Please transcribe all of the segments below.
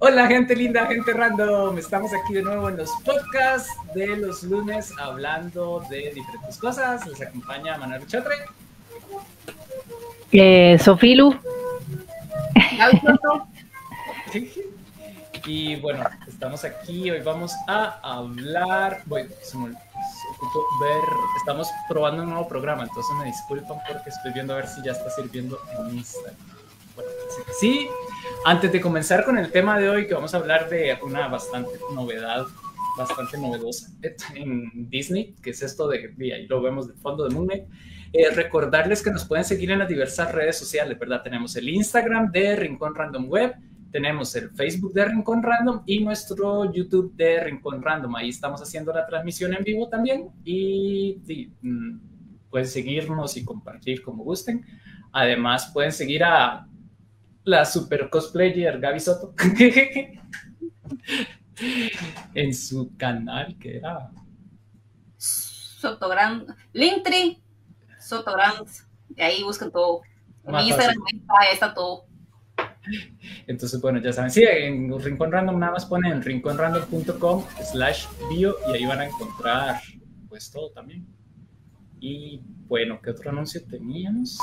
Hola gente linda, gente random. Estamos aquí de nuevo en los podcasts de los lunes hablando de diferentes cosas. Les acompaña Manuel Chatre. Eh, Sofilu. y bueno, estamos aquí. Hoy vamos a hablar. Se me ver. Estamos probando un nuevo programa, entonces me disculpan porque estoy viendo a ver si ya está sirviendo en Instagram. Bueno, sí. Antes de comenzar con el tema de hoy, que vamos a hablar de una bastante novedad, bastante novedosa en Disney, que es esto de, ahí lo vemos de fondo de Moon eh, recordarles que nos pueden seguir en las diversas redes sociales, ¿verdad? Tenemos el Instagram de Rincón Random Web, tenemos el Facebook de Rincón Random y nuestro YouTube de Rincón Random. Ahí estamos haciendo la transmisión en vivo también y, mm, pueden seguirnos y compartir como gusten. Además, pueden seguir a la super cosplayer Gaby Soto en su canal que era Sotogrand, Linktree, Sotogrand, y ahí buscan todo. Instagram está todo. Entonces, bueno, ya saben, sí, en Rincón Random nada más ponen rinconrandom.com slash bio y ahí van a encontrar pues todo también. Y bueno, ¿qué otro anuncio teníamos?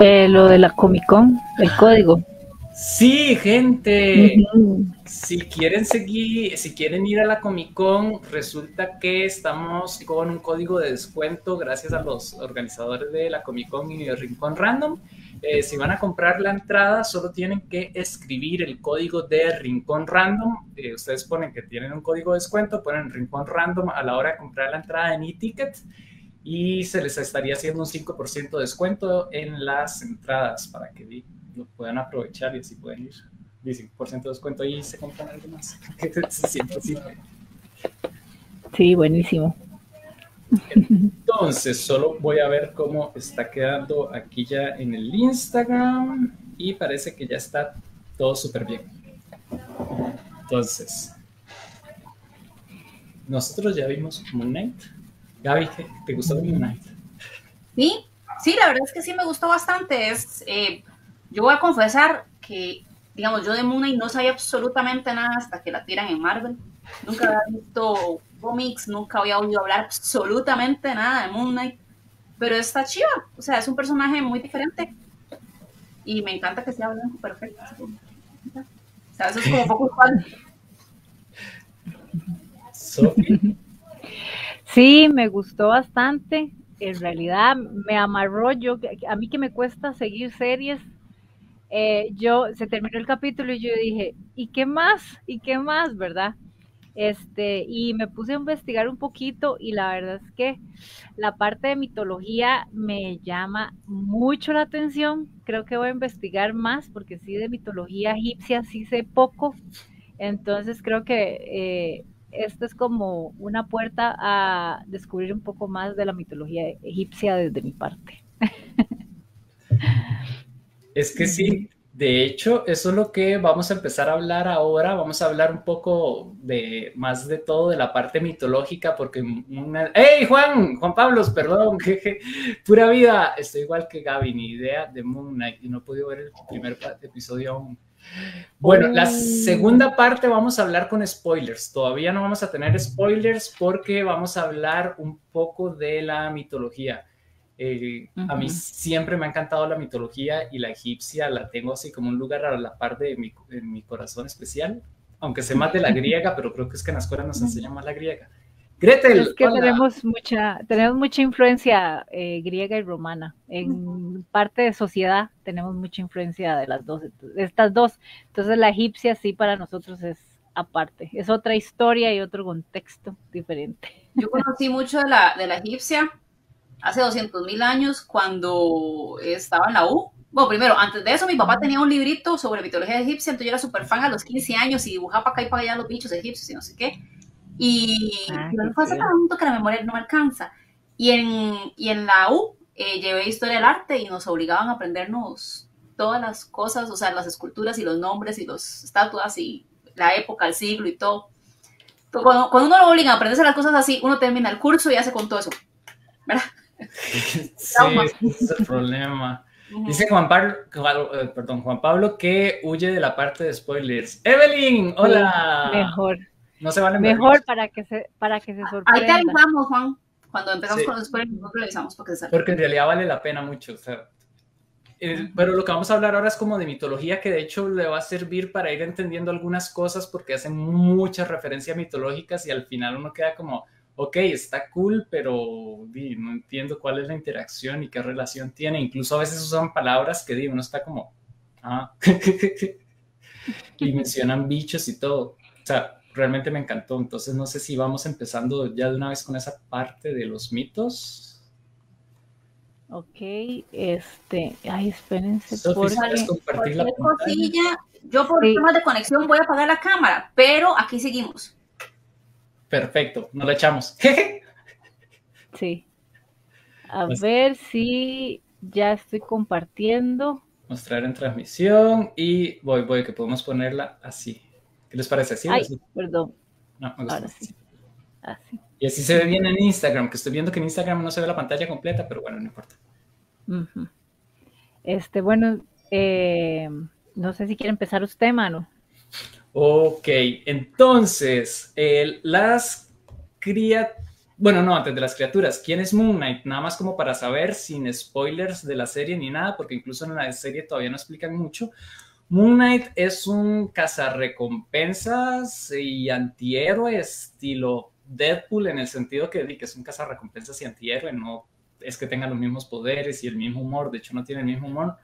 Eh, lo de la Comic Con, el código. Sí, gente. Si quieren seguir, si quieren ir a la Comic Con, resulta que estamos con un código de descuento gracias a los organizadores de la Comic Con y el Rincón Random. Eh, si van a comprar la entrada, solo tienen que escribir el código de Rincón Random. Eh, ustedes ponen que tienen un código de descuento, ponen Rincón Random a la hora de comprar la entrada en e-ticket y se les estaría haciendo un 5% de descuento en las entradas para que lo puedan aprovechar y así pueden ir. 5% de descuento y se compran algo más. Sí, buenísimo. Entonces, solo voy a ver cómo está quedando aquí ya en el Instagram y parece que ya está todo súper bien. Entonces, nosotros ya vimos Moon Knight. Gaby, ¿te gustó Moon Knight? Sí, sí, la verdad es que sí me gustó bastante. Es, eh, yo voy a confesar que, digamos, yo de Moon Knight no sabía absolutamente nada hasta que la tiran en Marvel. Nunca había visto cómics, nunca había oído hablar absolutamente nada de Moon Knight, pero está chiva, o sea, es un personaje muy diferente y me encanta que sea blanco perfecto. O sea, eso es como poco usual. Sí, me gustó bastante. En realidad me amarró yo, a mí que me cuesta seguir series, eh, yo se terminó el capítulo y yo dije, ¿y qué más? ¿Y qué más? ¿Verdad? Este, y me puse a investigar un poquito y la verdad es que la parte de mitología me llama mucho la atención. Creo que voy a investigar más porque sí de mitología egipcia sí sé poco. Entonces creo que eh, esto es como una puerta a descubrir un poco más de la mitología egipcia desde mi parte. Es que sí, de hecho, eso es lo que vamos a empezar a hablar ahora. Vamos a hablar un poco de más de todo de la parte mitológica, porque una... ¡Hey, Juan! Juan Pablos, perdón, jeje, pura vida. Estoy igual que Gaby, ni idea de Moon Knight y no he podido ver el primer episodio aún. Bueno, la segunda parte vamos a hablar con spoilers. Todavía no vamos a tener spoilers porque vamos a hablar un poco de la mitología. Eh, a mí siempre me ha encantado la mitología y la egipcia la tengo así como un lugar a la par de mi, en mi corazón especial, aunque sé más de la griega, pero creo que es que en la escuela nos enseñan más la griega. Gretel. Es que tenemos mucha, tenemos mucha influencia eh, griega y romana. En parte de sociedad tenemos mucha influencia de las dos, de estas dos. Entonces la egipcia sí para nosotros es aparte, es otra historia y otro contexto diferente. Yo conocí mucho de la, de la egipcia hace 200 mil años cuando estaba en la U. Bueno, primero, antes de eso, mi papá tenía un librito sobre mitología egipcia, entonces yo era súper fan a los 15 años y dibujaba para acá y para allá los bichos egipcios y no sé qué. Y ah, no fue hace tanto que la memoria no me alcanza. Y en, y en la U eh, llevé historia del arte y nos obligaban a aprendernos todas las cosas, o sea, las esculturas y los nombres y las estatuas y la época, el siglo y todo. Cuando, cuando uno lo obliga a aprenderse las cosas así, uno termina el curso y hace con todo eso. ¿Verdad? sí, ese es el problema. Dice Juan Pablo, eh, perdón, Juan Pablo que huye de la parte de spoilers. Evelyn, hola. mejor. No se vale Mejor para que se para que se sorprenda. Ahí te avisamos, Juan. Cuando empezamos con los spoilers, nosotros le avisamos porque se Porque en realidad vale la pena mucho. O sea, pero lo que vamos a hablar ahora es como de mitología, que de hecho le va a servir para ir entendiendo algunas cosas porque hacen muchas referencias mitológicas y al final uno queda como, ok, está cool, pero no entiendo cuál es la interacción y qué relación tiene. Incluso a veces usan palabras que digo, uno está como, ah, y mencionan bichos y todo. O sea, realmente me encantó. Entonces no sé si vamos empezando ya de una vez con esa parte de los mitos. Ok, este, ay, espérense. Sophie, ¿puedes compartir la cosilla, yo por sí. temas de conexión voy a apagar la cámara, pero aquí seguimos. Perfecto, nos la echamos. sí. A pues ver si ya estoy compartiendo. Mostrar en transmisión y voy, voy, que podemos ponerla así. ¿Qué les parece? ¿Así? Ay, perdón. No, me Ahora sí. Así. Y así se ve bien en Instagram, que estoy viendo que en Instagram no se ve la pantalla completa, pero bueno, no importa. Este, bueno, eh, no sé si quiere empezar usted, mano. Ok, entonces, las criaturas, bueno, no, antes de las criaturas, ¿quién es Moon Knight? Nada más como para saber, sin spoilers de la serie ni nada, porque incluso en la serie todavía no explican mucho. Moon Knight es un cazarrecompensas y antihéroe estilo Deadpool en el sentido que, que es un cazarrecompensas y antihéroe, no es que tenga los mismos poderes y el mismo humor, de hecho no tiene el mismo humor,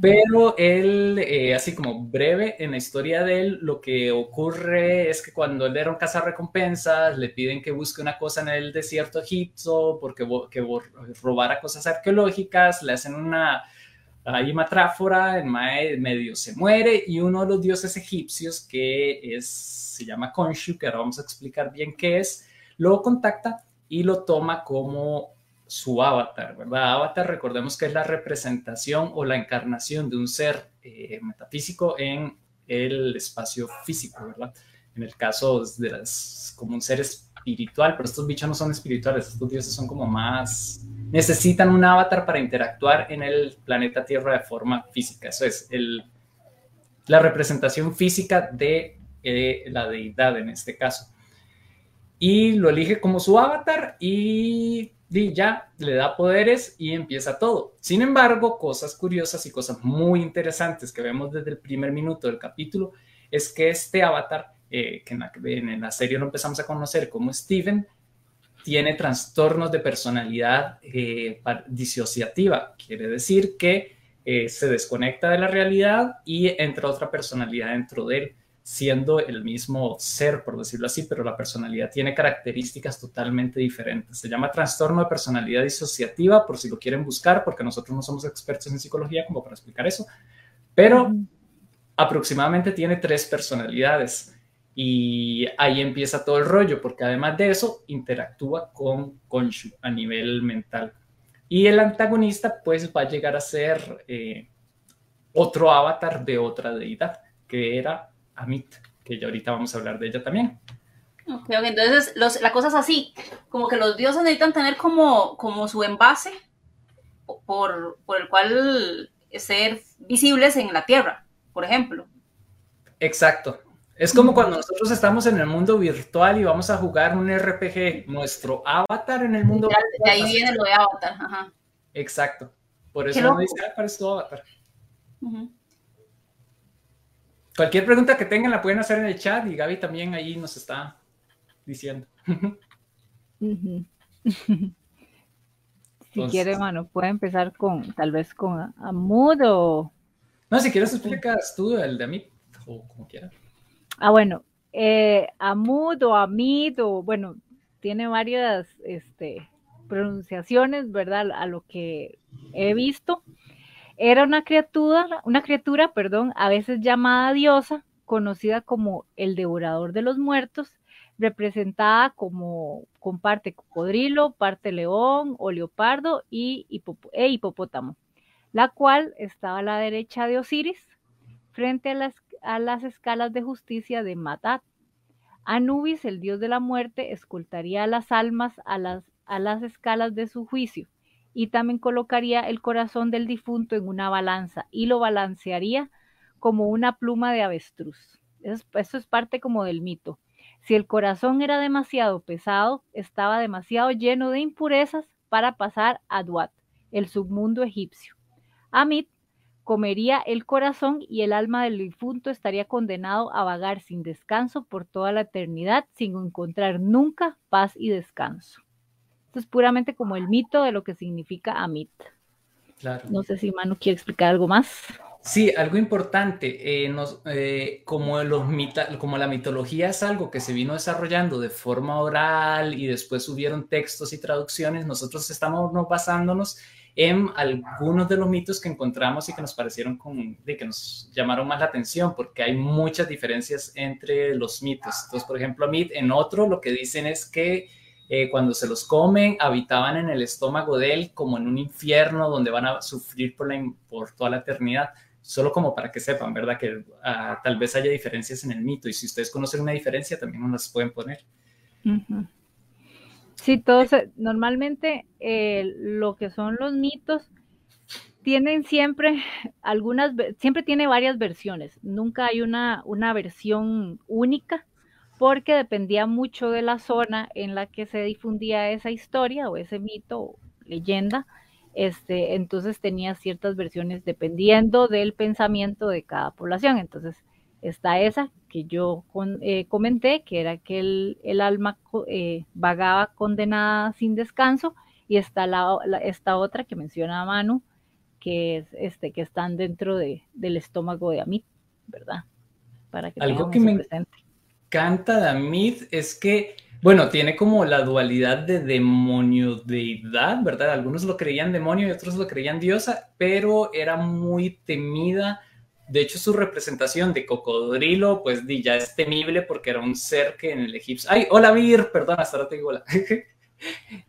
pero él, eh, así como breve en la historia de él, lo que ocurre es que cuando él era un cazarrecompensas, le piden que busque una cosa en el desierto egipcio, porque que robara cosas arqueológicas, le hacen una ahí matráfora, en medio se muere, y uno de los dioses egipcios, que es, se llama Khonshu, que ahora vamos a explicar bien qué es, lo contacta y lo toma como su avatar, ¿verdad? Avatar, recordemos que es la representación o la encarnación de un ser eh, metafísico en el espacio físico, ¿verdad? En el caso de las, como un ser espiritual, pero estos bichos no son espirituales, estos dioses son como más, necesitan un avatar para interactuar en el planeta Tierra de forma física, eso es el, la representación física de eh, la deidad en este caso. Y lo elige como su avatar y y ya le da poderes y empieza todo. Sin embargo, cosas curiosas y cosas muy interesantes que vemos desde el primer minuto del capítulo es que este avatar, eh, que en la, serie lo empezamos a conocer como Steven, tiene trastornos de personalidad eh, disociativa. Quiere decir que eh, se desconecta de la realidad y entra otra personalidad dentro de él siendo el mismo ser, por decirlo así, pero la personalidad tiene características totalmente diferentes. Se llama trastorno de personalidad disociativa, por si lo quieren buscar, porque nosotros no somos expertos en psicología como para explicar eso, pero aproximadamente tiene tres personalidades. Y ahí empieza todo el rollo, porque además de eso, interactúa con Konshu a nivel mental. Y el antagonista, pues, va a llegar a ser eh, otro avatar de otra deidad, que era Amit, que ya ahorita vamos a hablar de ella también. Ok, entonces los, la cosa es así, como que los dioses necesitan tener como, como su envase por, por el cual ser visibles en la Tierra, por ejemplo. Exacto. Es como cuando nosotros estamos en el mundo virtual y vamos a jugar un RPG, nuestro avatar en el mundo virtual. De ahí viene lo de avatar, ajá. Exacto. Por eso uno dice, ah, es tu avatar. Cualquier pregunta que tengan la pueden hacer en el chat y Gaby también ahí nos está diciendo. si quiere, mano, puede empezar con, tal vez con Amud o... No, si quieres explicas tú el de Amit, o como quieras. Ah, bueno, eh, Amud o Amit, o bueno, tiene varias este, pronunciaciones, ¿verdad? A lo que he visto. Era una criatura, una criatura, perdón, a veces llamada diosa, conocida como el devorador de los muertos, representada como con parte cocodrilo, parte león o leopardo y e hipopótamo, la cual estaba a la derecha de Osiris, frente a las, a las escalas de justicia de Matat. Anubis, el dios de la muerte, escoltaría las almas a las, a las escalas de su juicio y también colocaría el corazón del difunto en una balanza y lo balancearía como una pluma de avestruz. Eso, es parte como del mito. Si el corazón era demasiado pesado, estaba demasiado lleno de impurezas para pasar a Duat, el submundo egipcio. Amit comería el corazón y el alma del difunto estaría condenado a vagar sin descanso por toda la eternidad sin encontrar nunca paz y descanso. Esto es puramente como el mito de lo que significa Amit. No sé si Manu quiere explicar algo más. Sí, algo importante, eh, eh, como, los como la mitología es algo que se vino desarrollando de forma oral y después hubieron textos y traducciones, nosotros estamos basándonos en algunos de los mitos que encontramos y que nos parecieron con, que nos llamaron más la atención, porque hay muchas diferencias entre los mitos. Entonces, por ejemplo, mit, en otro lo que dicen es que eh, cuando se los comen, habitaban en el estómago de él como en un infierno donde van a sufrir por, la, por toda la eternidad. Solo como para que sepan, ¿verdad? Que ah, tal vez haya diferencias en el mito y si ustedes conocen una diferencia, también nos las pueden poner. Sí, todos, normalmente eh, lo que son los mitos tienen siempre algunas, siempre tiene varias versiones, nunca hay una, una versión única porque dependía mucho de la zona en la que se difundía esa historia o ese mito o leyenda. Este, entonces tenía ciertas versiones dependiendo del pensamiento de cada población. Entonces está esa que yo eh, comenté, que era que el, alma eh, vagaba condenada sin descanso, y está la, esta otra que menciona Manu, que es este, que están dentro de, del estómago de Amit, ¿verdad? Para que Algo que me, presente canta Damit es que, bueno, tiene como la dualidad de demonio deidad, ¿verdad? Algunos lo creían demonio y otros lo creían diosa, pero era muy temida. De hecho, su representación de cocodrilo, pues ya es temible porque era un ser que en el egipcio. ¡Ay, hola, Vir! Perdón, hasta ahora te digo hola.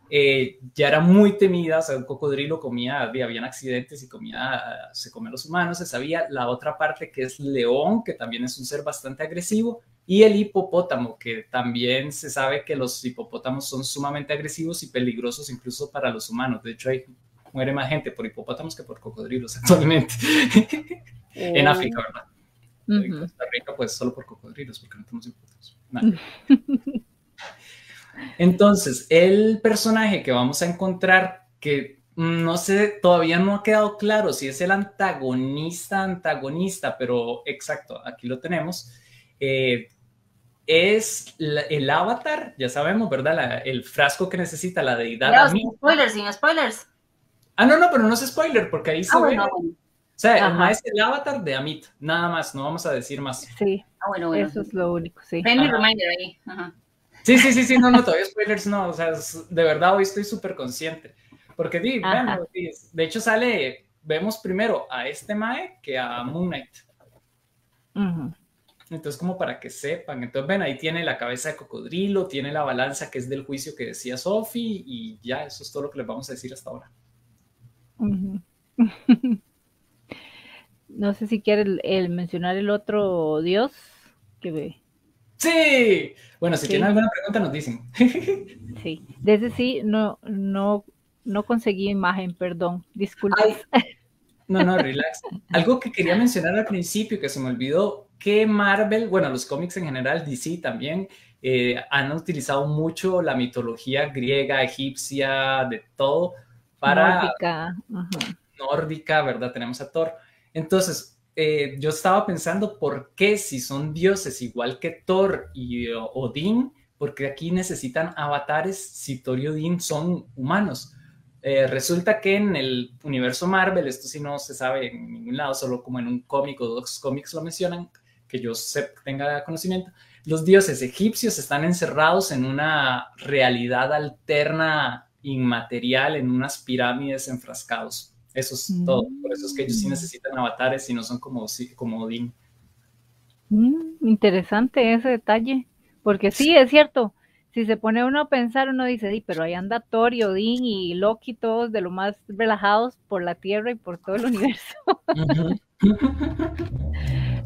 Eh, ya era muy temida, o sea, un cocodrilo comía, habían accidentes y comía, se comía a los humanos, se sabía. La otra parte que es león, que también es un ser bastante agresivo, y el hipopótamo, que también se sabe que los hipopótamos son sumamente agresivos y peligrosos incluso para los humanos. De hecho, hay, muere más gente por hipopótamos que por cocodrilos actualmente. en oh. África, ¿verdad? En Costa Rica, pues solo por cocodrilos, porque no tenemos hipopótamos. Entonces, el personaje que vamos a encontrar, que no sé, todavía no ha quedado claro si es el antagonista, antagonista, pero exacto, aquí lo tenemos. Eh, es el avatar, ya sabemos, ¿verdad? el frasco que necesita la deidad. No, sin spoilers, sin spoilers. Ah, no, no, pero no es spoiler, porque ahí se ah, ve. Sea, es el avatar de Amit, nada más, no vamos a decir más. Sí, ah, bueno, bueno. eso es lo único, sí. reminder ahí. Sí, sí, sí, sí, no, no, todavía spoilers no, o sea, de verdad hoy estoy súper consciente. Porque, di, bueno, de hecho sale, vemos primero a este Mae que a Moon Knight. Entonces, como para que sepan, entonces ven, ahí tiene la cabeza de cocodrilo, tiene la balanza que es del juicio que decía Sofi y ya, eso es todo lo que les vamos a decir hasta ahora. no sé si quiere el, mencionar el otro dios que ve. Sí, bueno, si tienen alguna pregunta nos dicen. sí, desde sí no, no, no conseguí imagen, perdón, disculpen. No, no, relax. Algo que quería mencionar al principio que se me olvidó, que Marvel, bueno, los cómics en general, DC también, eh, han utilizado mucho la mitología griega, egipcia, de todo, para... Nórdica. Nórdica, ¿verdad? Tenemos a Thor. Entonces, eh, yo estaba pensando, ¿por qué si son dioses igual que Thor y Odín? Porque aquí necesitan avatares si Thor y Odín son humanos. Eh, resulta que en el universo Marvel, esto sí no se sabe en ningún lado, solo como en un cómic o dos cómics lo mencionan, que yo sé, tenga conocimiento, los dioses egipcios están encerrados en una realidad alterna, inmaterial, en unas pirámides enfrascados. Eso es todo. Por eso es que ellos sí mm. necesitan avatares y no son como, como Odín. Mm, interesante ese detalle, porque sí, es cierto, si se pone uno a pensar, uno dice, sí, pero ahí anda Thor y Odín y Loki, todos de lo más relajados por la Tierra y por todo el universo.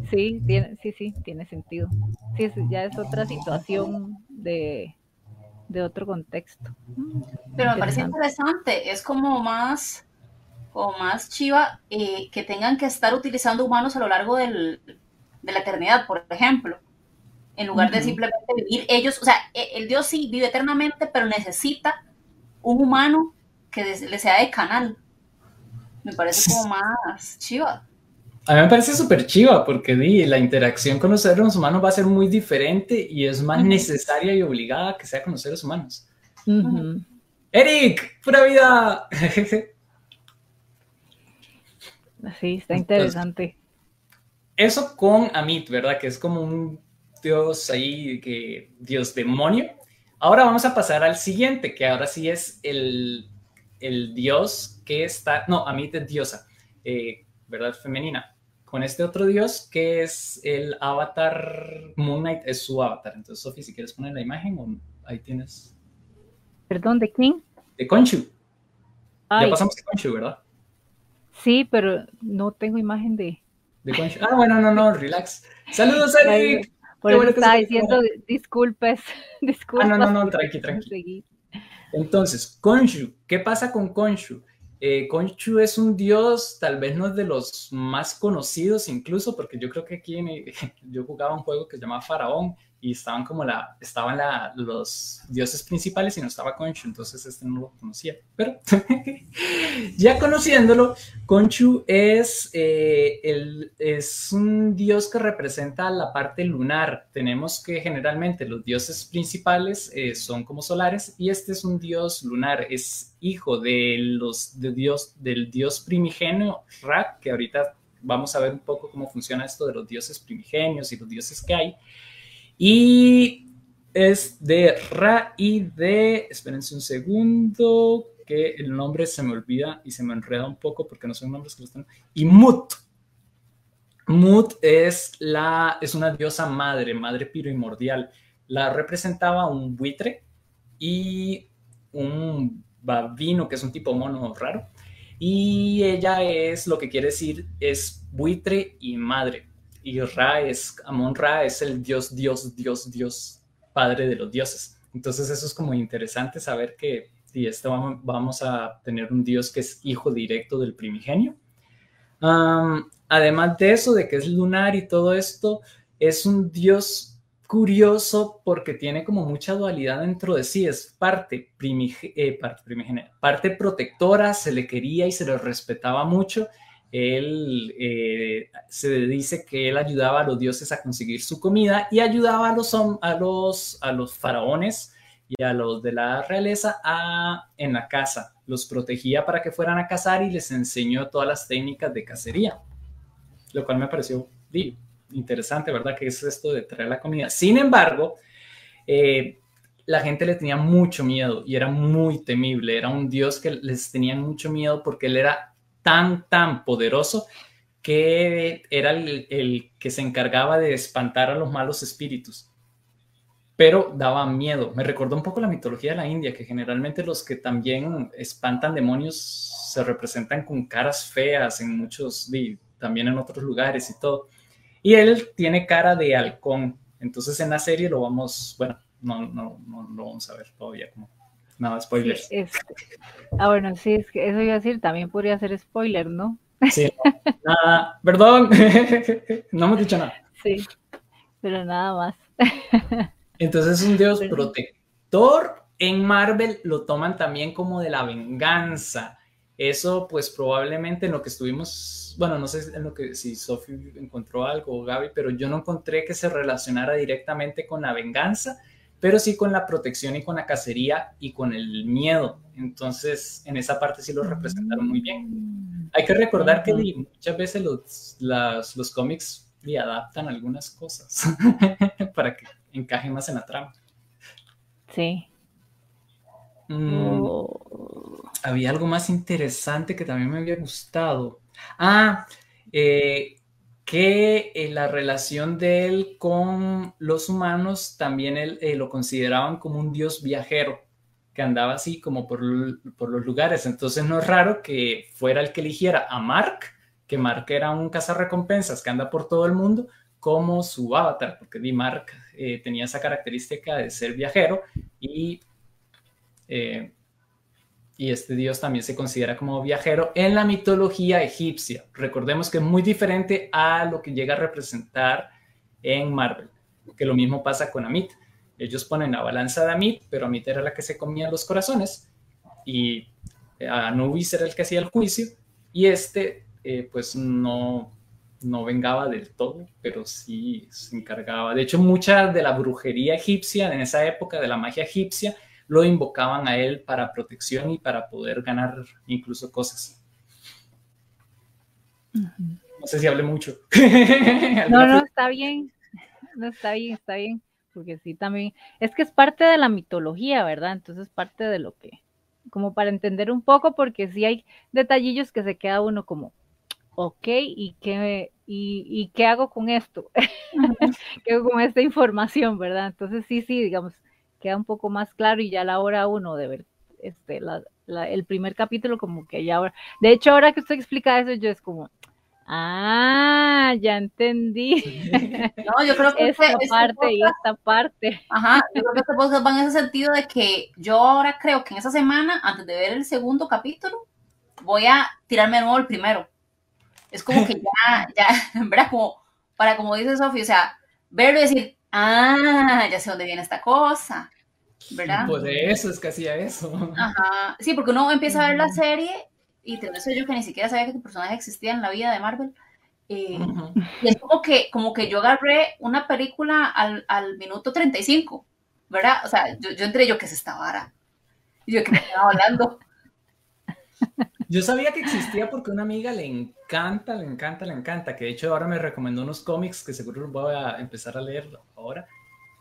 sí, tiene, sí, sí, tiene sentido. Sí, ya es otra situación de, de otro contexto. Pero me parece interesante, es como más, como más chiva eh, que tengan que estar utilizando humanos a lo largo del, de la eternidad, por ejemplo, en lugar de simplemente vivir ellos, o sea, e, el Dios sí vive eternamente, pero necesita un humano que le sea de canal. Me parece como más chiva. A mí me parece súper chiva porque di, la interacción con los seres humanos va a ser muy diferente y es más necesaria y obligada que sea con los seres humanos. Eric, pura vida. sí, está interesante. eso con Amit, ¿verdad? Que es como un dios ahí, que dios demonio. Ahora vamos a pasar al siguiente, que ahora sí es el, el dios que está, no, Amit es diosa. Eh, ¿verdad? Femenina, con este otro dios que es el avatar, Moon Knight es su avatar. Entonces, Sofi, si quieres poner la imagen, ahí tienes. ¿Perdón, de quién? De Conchu. Ya pasamos de Conchu, ¿verdad? Sí, pero no tengo imagen de... De. Ah, bueno, no, no, relax. Saludos, Eric. Por eso estaba diciendo disculpes, disculpas. Ah, no, no, no, tranqui, tranqui. Entonces, Conchu, ¿qué pasa con Conchu? Eh, Conchu es un dios, tal vez no es de los más conocidos incluso, porque yo creo que aquí yo jugaba un juego que se llamaba Faraón y estaban como la, estaban la, los dioses principales y no estaba Conchu, entonces este no lo conocía. Pero ya conociéndolo, Conchu es, eh, el, es un dios que representa la parte lunar. Tenemos que generalmente los dioses principales eh, son como solares y este es un dios lunar, es hijo de los, de dios, del dios primigenio Ra, que ahorita vamos a ver un poco cómo funciona esto de los dioses primigenios y los dioses que hay. Y es de Ra y de, espérense un segundo, que el nombre se me olvida y se me enreda un poco porque no son nombres que lo están. Y Mut. Mut es, la, es una diosa madre, madre primordial. La representaba un buitre y un babino, que es un tipo mono raro. Y ella es, lo que quiere decir, es buitre y madre y Ra es, Amon Ra es el dios, dios, dios, dios, padre de los dioses. Entonces eso es como interesante saber que y esto vamos a tener un dios que es hijo directo del primigenio. además de eso, de que es lunar y todo esto, es un dios curioso porque tiene como mucha dualidad dentro de sí, es parte, eh, parte primigenia, parte protectora, se le quería y se le respetaba mucho, él eh, se dice que él ayudaba a los dioses a conseguir su comida y ayudaba a los, a los, a los faraones y a los de la realeza a, en la casa. Los protegía para que fueran a cazar y les enseñó todas las técnicas de cacería, lo cual me pareció interesante, ¿verdad? Que es esto de traer la comida. Sin embargo, eh, la gente le tenía mucho miedo y era muy temible. Era un dios que les tenía mucho miedo porque él era tan, tan poderoso que era el, que se encargaba de espantar a los malos espíritus. Pero daba miedo. Me recordó un poco la mitología de la India, que generalmente los que también espantan demonios se representan con caras feas en muchos, también en otros lugares y todo. Y él tiene cara de halcón. Entonces en la serie lo vamos, bueno, no, no, no lo vamos a ver todavía no, spoilers. ah, bueno, sí, es que eso iba a decir, también podría ser spoiler, ¿no? Sí, nada, perdón, no hemos dicho nada. Sí, pero nada más. Entonces es un dios protector. En Marvel lo toman también como de la venganza. Eso, pues probablemente en lo que estuvimos, bueno, no sé en lo que si Sophie encontró algo o Gaby, pero yo no encontré que se relacionara directamente con la venganza, pero sí con la protección y con la cacería y con el miedo. Entonces, en esa parte sí lo representaron muy bien. Mm. Hay que recordar que muchas veces los, los cómics le adaptan algunas cosas para que encaje más en la trama. Sí. Mm, oh. Había algo más interesante que también me había gustado. Ah, eh, que eh, la relación de él con los humanos también él, eh, lo consideraban como un dios viajero, que andaba así como por, los lugares. Entonces no es raro que fuera el que eligiera a Mark, que Mark era un cazarrecompensas que anda por todo el mundo, como su avatar, porque Di Mark eh, tenía esa característica de ser viajero y eh, y este dios también se considera como viajero en la mitología egipcia. Recordemos que es muy diferente a lo que llega a representar en Marvel, que lo mismo pasa con Amit. Ellos ponen la balanza de Amit, pero Amit era la que se comía los corazones y Anubis era el que hacía el juicio y este eh, pues no, no vengaba del todo, pero sí se encargaba. De hecho, mucha de la brujería egipcia en esa época, de la magia egipcia, lo invocaban a él para protección y para poder ganar incluso cosas. No sé si hablé mucho. no, no, está bien. No, está bien, está bien. Porque sí, también. Es que es parte de la mitología, ¿verdad? Entonces, parte de lo que. Como para entender un poco, porque sí hay detallillos que se queda uno como, ok, ¿y qué, y, qué hago con esto? ¿Qué hago con esta información, verdad? Entonces, sí, sí, digamos, queda un poco más claro y ya la hora uno de ver este, el primer capítulo como que ya ahora, de hecho ahora que usted explica eso yo es como, ah, ya entendí. No, yo creo que esta este, parte y esta parte. Ajá, yo creo que este podcast va en ese sentido de que yo ahora creo que en esa semana, antes de ver el segundo capítulo, voy a tirarme de nuevo el primero. Es como que ya, ya, ¿verdad? Como, para como dice Sofía, o sea, verlo y decir, ah, ya sé dónde viene esta cosa, ¿verdad? Pues de eso es que hacía eso. Ajá, sí, porque uno empieza a ver la serie y te eso yo que ni siquiera sabía que tu personaje existía en la vida de Marvel. Eh, y es como que, como que yo agarré una película al, al minuto 35, ¿verdad? O sea, yo, yo entré yo, que es esta vara? Y yo que me estaba hablando. Yo sabía que existía porque una amiga le encanta, le encanta, le encanta, que de hecho ahora me recomendó unos cómics que seguro voy a empezar a leer ahora,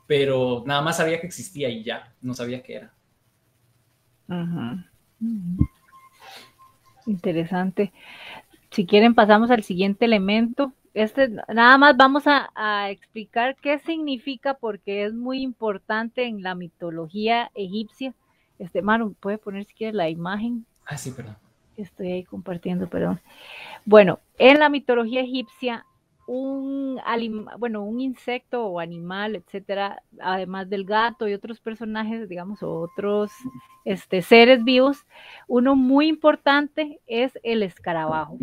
pero nada más sabía que existía y ya, no sabía qué era. Interesante. Si quieren pasamos al siguiente elemento. Este, nada más vamos a, a explicar qué significa porque es muy importante en la mitología egipcia. Este, Manu, ¿puede poner si quiere la imagen? Ah, sí, perdón estoy ahí compartiendo, perdón. Bueno, en la mitología egipcia, un, bueno, un insecto o animal, etcétera, además del gato y otros personajes, digamos, otros este, seres vivos, uno muy importante es el escarabajo.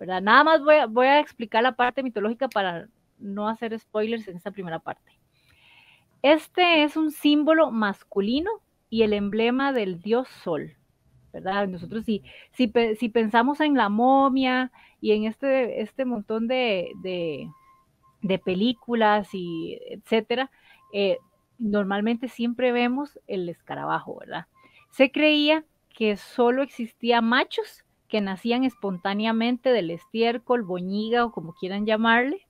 ¿verdad? Nada más voy a, voy a explicar la parte mitológica para no hacer spoilers en esta primera parte. Este es un símbolo masculino y el emblema del dios Sol. ¿Verdad? Nosotros si, si, pensamos en la momia y en este, este montón de, de, películas y etcétera, eh, normalmente siempre vemos el escarabajo, ¿verdad? Se creía que solo existía machos que nacían espontáneamente del estiércol, boñiga o como quieran llamarle,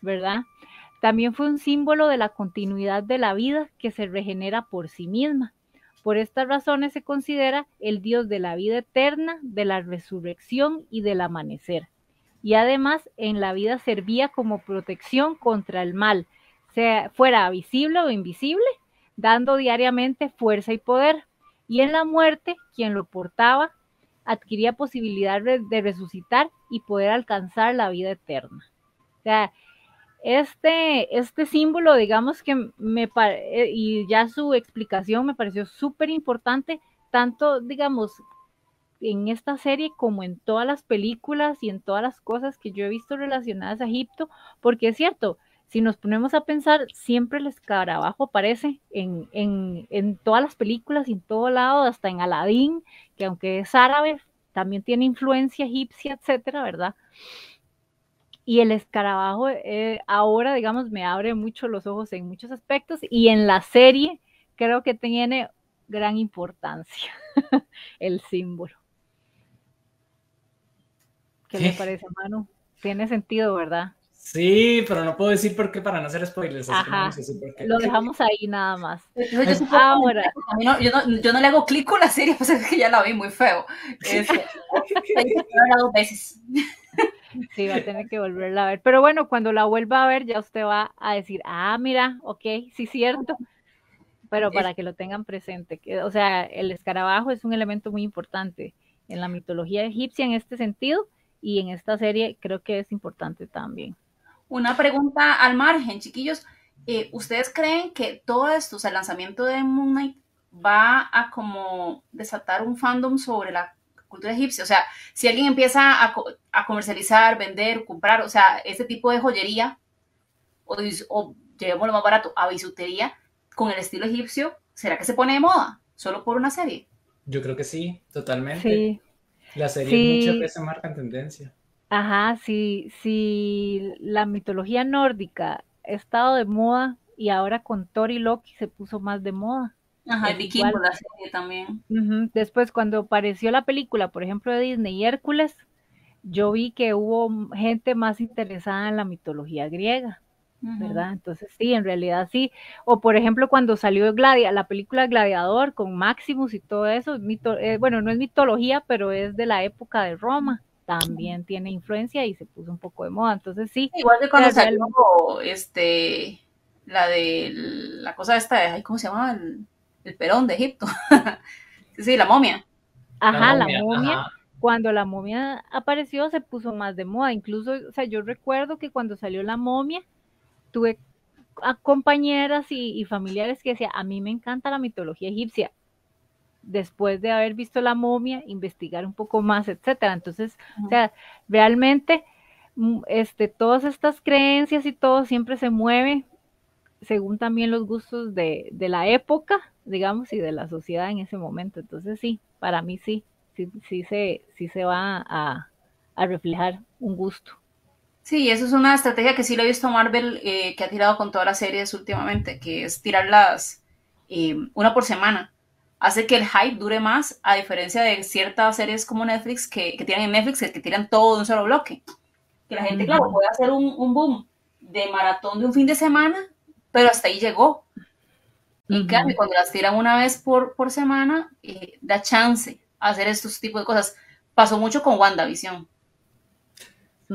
¿verdad? También fue un símbolo de la continuidad de la vida que se regenera por sí misma. Por estas razones se considera el Dios de la vida eterna, de la resurrección y del amanecer. Y además en la vida servía como protección contra el mal, sea fuera visible o invisible, dando diariamente fuerza y poder. Y en la muerte, quien lo portaba adquiría posibilidad de resucitar y poder alcanzar la vida eterna. O sea, este, este símbolo, digamos que me eh, y ya su explicación me pareció súper importante, tanto, digamos, en esta serie como en todas las películas y en todas las cosas que yo he visto relacionadas a Egipto, porque es cierto, si nos ponemos a pensar, siempre el escarabajo aparece en, en, en todas las películas y en todo lado, hasta en Aladín, que aunque es árabe, también tiene influencia egipcia, etcétera, ¿verdad? Y el escarabajo eh, ahora, digamos, me abre mucho los ojos en muchos aspectos y en la serie creo que tiene gran importancia el símbolo. ¿Qué, le parece, Manu? Tiene sentido, ¿verdad? Sí, pero no puedo decir por qué para no hacer spoilers. Ajá, lo dejamos ahí nada más. Yo, Ahora. No, yo, no, yo, no, le hago clic con la serie, pues es que ya la vi muy feo. Es, dos veces. Sí, va a tener que volverla a ver. Pero bueno, cuando la vuelva a ver, ya usted va a decir, ah, mira, ok, sí, cierto. Pero para que lo tengan presente, que, o sea, el escarabajo es un elemento muy importante en la mitología egipcia en este sentido y en esta serie creo que es importante también. Una pregunta al margen, chiquillos. Eh, ¿Ustedes creen que todo esto, o sea, el lanzamiento de Moon Knight, va a como desatar un fandom sobre la cultura egipcia. O sea, si alguien empieza a, a comercializar, vender, comprar, o sea, ese tipo de joyería, o, o llevémoslo más barato, a bisutería, con el estilo egipcio, ¿será que se pone de moda? ¿Solo por una serie? Yo creo que sí, totalmente. Sí. La serie muchas veces marca tendencia. Ajá, sí, sí, la mitología nórdica ha estado de moda y ahora con Thor y Loki se puso más de moda. Ajá, el vikingo, la serie también. Después, cuando apareció la película, por ejemplo, de Disney y Hércules, yo vi que hubo gente más interesada en la mitología griega, ¿verdad? Entonces, sí, en realidad sí. O, por ejemplo, cuando salió Gladia, la película Gladiador con Maximus y todo eso, eh, bueno, no es mitología, pero es de la época de Roma. También tiene influencia y se puso un poco de moda. Entonces, sí. Igual de cuando salió este, la de la cosa esta, de, ¿cómo se llama? El, el Perón de Egipto. sí, la momia. Ajá, la momia. Cuando la momia apareció se puso más de moda. Incluso, o sea, yo recuerdo que cuando salió la momia, tuve a compañeras y, familiares que decían, a mí me encanta la mitología egipcia. Después de haber visto la momia, investigar un poco más, etcétera. Entonces, o sea, realmente, mm, este, todas estas creencias y todo siempre se mueve según también los gustos de, de la época digamos, y de la sociedad en ese momento. Entonces sí, para mí sí, sí, sí, se, sí se va a, reflejar un gusto. Sí, eso es una estrategia que sí lo he visto Marvel eh, que ha tirado con todas las series últimamente, que es tirarlas eh, una por semana. Hace que el hype dure más, a diferencia de ciertas series como Netflix que, que tienen en Netflix que, tiran todo de un solo bloque. Que la gente, claro, puede hacer un, un boom de maratón de un fin de semana, pero hasta ahí llegó. En cambio, cuando las tiran una vez por, por semana, eh, da chance a hacer estos tipos de cosas. Pasó mucho con WandaVision.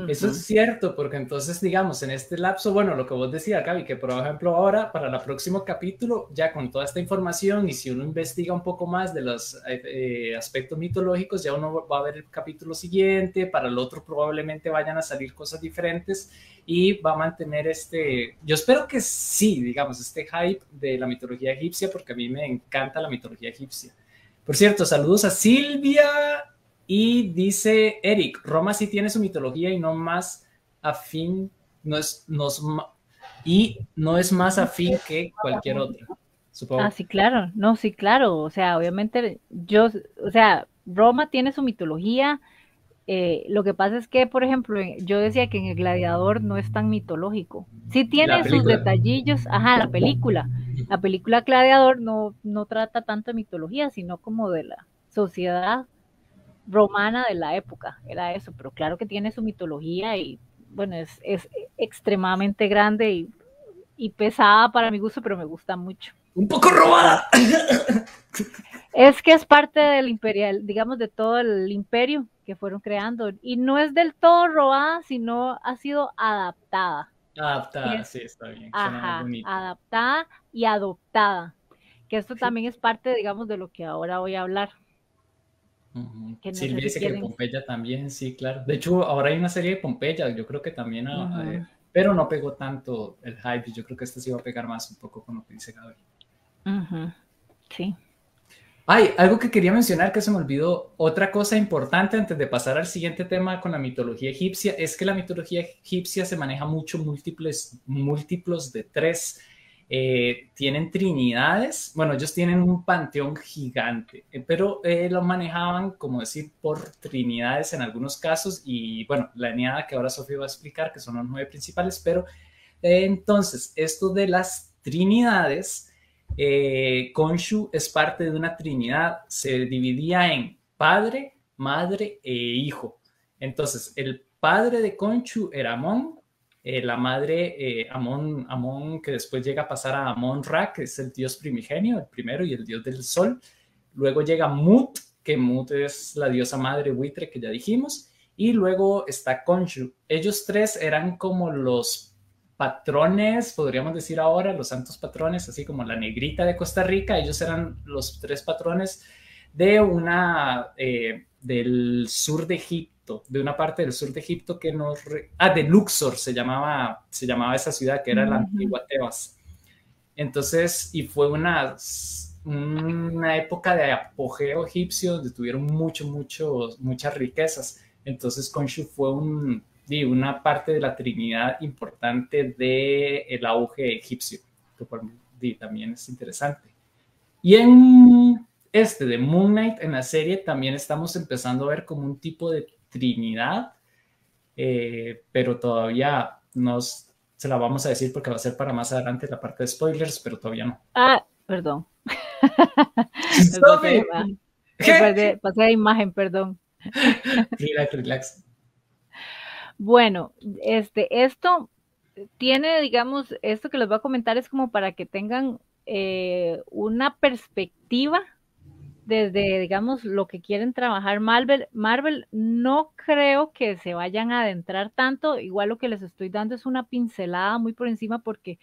Eso es cierto, porque entonces, digamos, en este lapso, bueno, lo que vos decías, Gaby, que por ejemplo ahora, para el próximo capítulo, ya con toda esta información y si uno investiga un poco más de los eh, aspectos mitológicos, ya uno va a ver el capítulo siguiente, para el otro probablemente vayan a salir cosas diferentes y va a mantener este, yo espero que sí, digamos, este hype de la mitología egipcia, porque a mí me encanta la mitología egipcia. Por cierto, saludos a Silvia y dice Eric, Roma sí tiene su mitología y no más afín, no es, y no es más afín que cualquier otra, supongo. Ah, sí, claro, no, sí, claro, o sea, obviamente yo, o sea, Roma tiene su mitología, eh, lo que pasa es que, por ejemplo, yo decía que en El Gladiador no es tan mitológico. Sí tiene sus detallillos, ajá, la película. La película Gladiador no, no trata tanto de mitología, sino como de la sociedad romana de la época, era eso, pero claro que tiene su mitología y bueno, es, es extremadamente grande y, y, pesada para mi gusto, pero me gusta mucho. Un poco robada. Es que es parte del imperial, digamos, de todo el imperio que fueron creando y no es del todo robada, sino ha sido adaptada. Adaptada, sí, está bien. Ajá, adaptada y adoptada, que esto también es parte, digamos, de lo que ahora voy a hablar. Silvia dice que Pompeya también, sí, claro. De hecho, ahora hay una serie de Pompeya, yo creo que también, pero no pegó tanto el hype. Yo creo que este sí va a pegar más un poco con lo que dice Gaby. Sí. Hay algo que quería mencionar que se me olvidó. Otra cosa importante antes de pasar al siguiente tema con la mitología egipcia es que la mitología egipcia se maneja mucho múltiples, múltiplos de tres. Eh, tienen trinidades, bueno, ellos tienen un panteón gigante, eh, pero eh, lo manejaban, como decir, por trinidades en algunos casos y bueno, la eneada que ahora Sofía va a explicar, que son los nueve principales, pero entonces, esto de las trinidades, Konshu es parte de una trinidad, se dividía en padre, madre e hijo. Entonces, el padre de Konshu era Amon, eh, la madre eh, Amon, Amon, que después llega a pasar a Amon Ra, que es el dios primigenio, el primero y el dios del sol. Luego llega Mut, que Mut es la diosa madre buitre que ya dijimos. Y luego está Konshu. Ellos tres eran como los patrones, podríamos decir ahora, los santos patrones, así como la negrita de Costa Rica. Ellos eran los tres patrones de una, eh, del sur de Egipto de una parte del sur de Egipto que nos... Ah, de Luxor se llamaba, se llamaba esa ciudad, que era la antigua Tebas. Entonces, y fue una, una época de apogeo egipcio donde tuvieron mucho, mucho, muchas riquezas. Entonces Khonshu fue un, una parte de la trinidad importante del el auge egipcio, que también es interesante. Y en este de Moon Knight, en la serie, también estamos empezando a ver como un tipo de trinidad, eh, pero todavía nos se la vamos a decir porque va a ser para más adelante la parte de spoilers, pero todavía no. Ah, perdón. pasé, de imagen, perdón. Relax, relax. Bueno, este, esto tiene, digamos, esto que les voy a comentar es como para que tengan eh, una perspectiva desde, digamos, lo que quieren trabajar Marvel. Marvel no creo que se vayan a adentrar tanto, igual lo que les estoy dando es una pincelada muy por encima porque,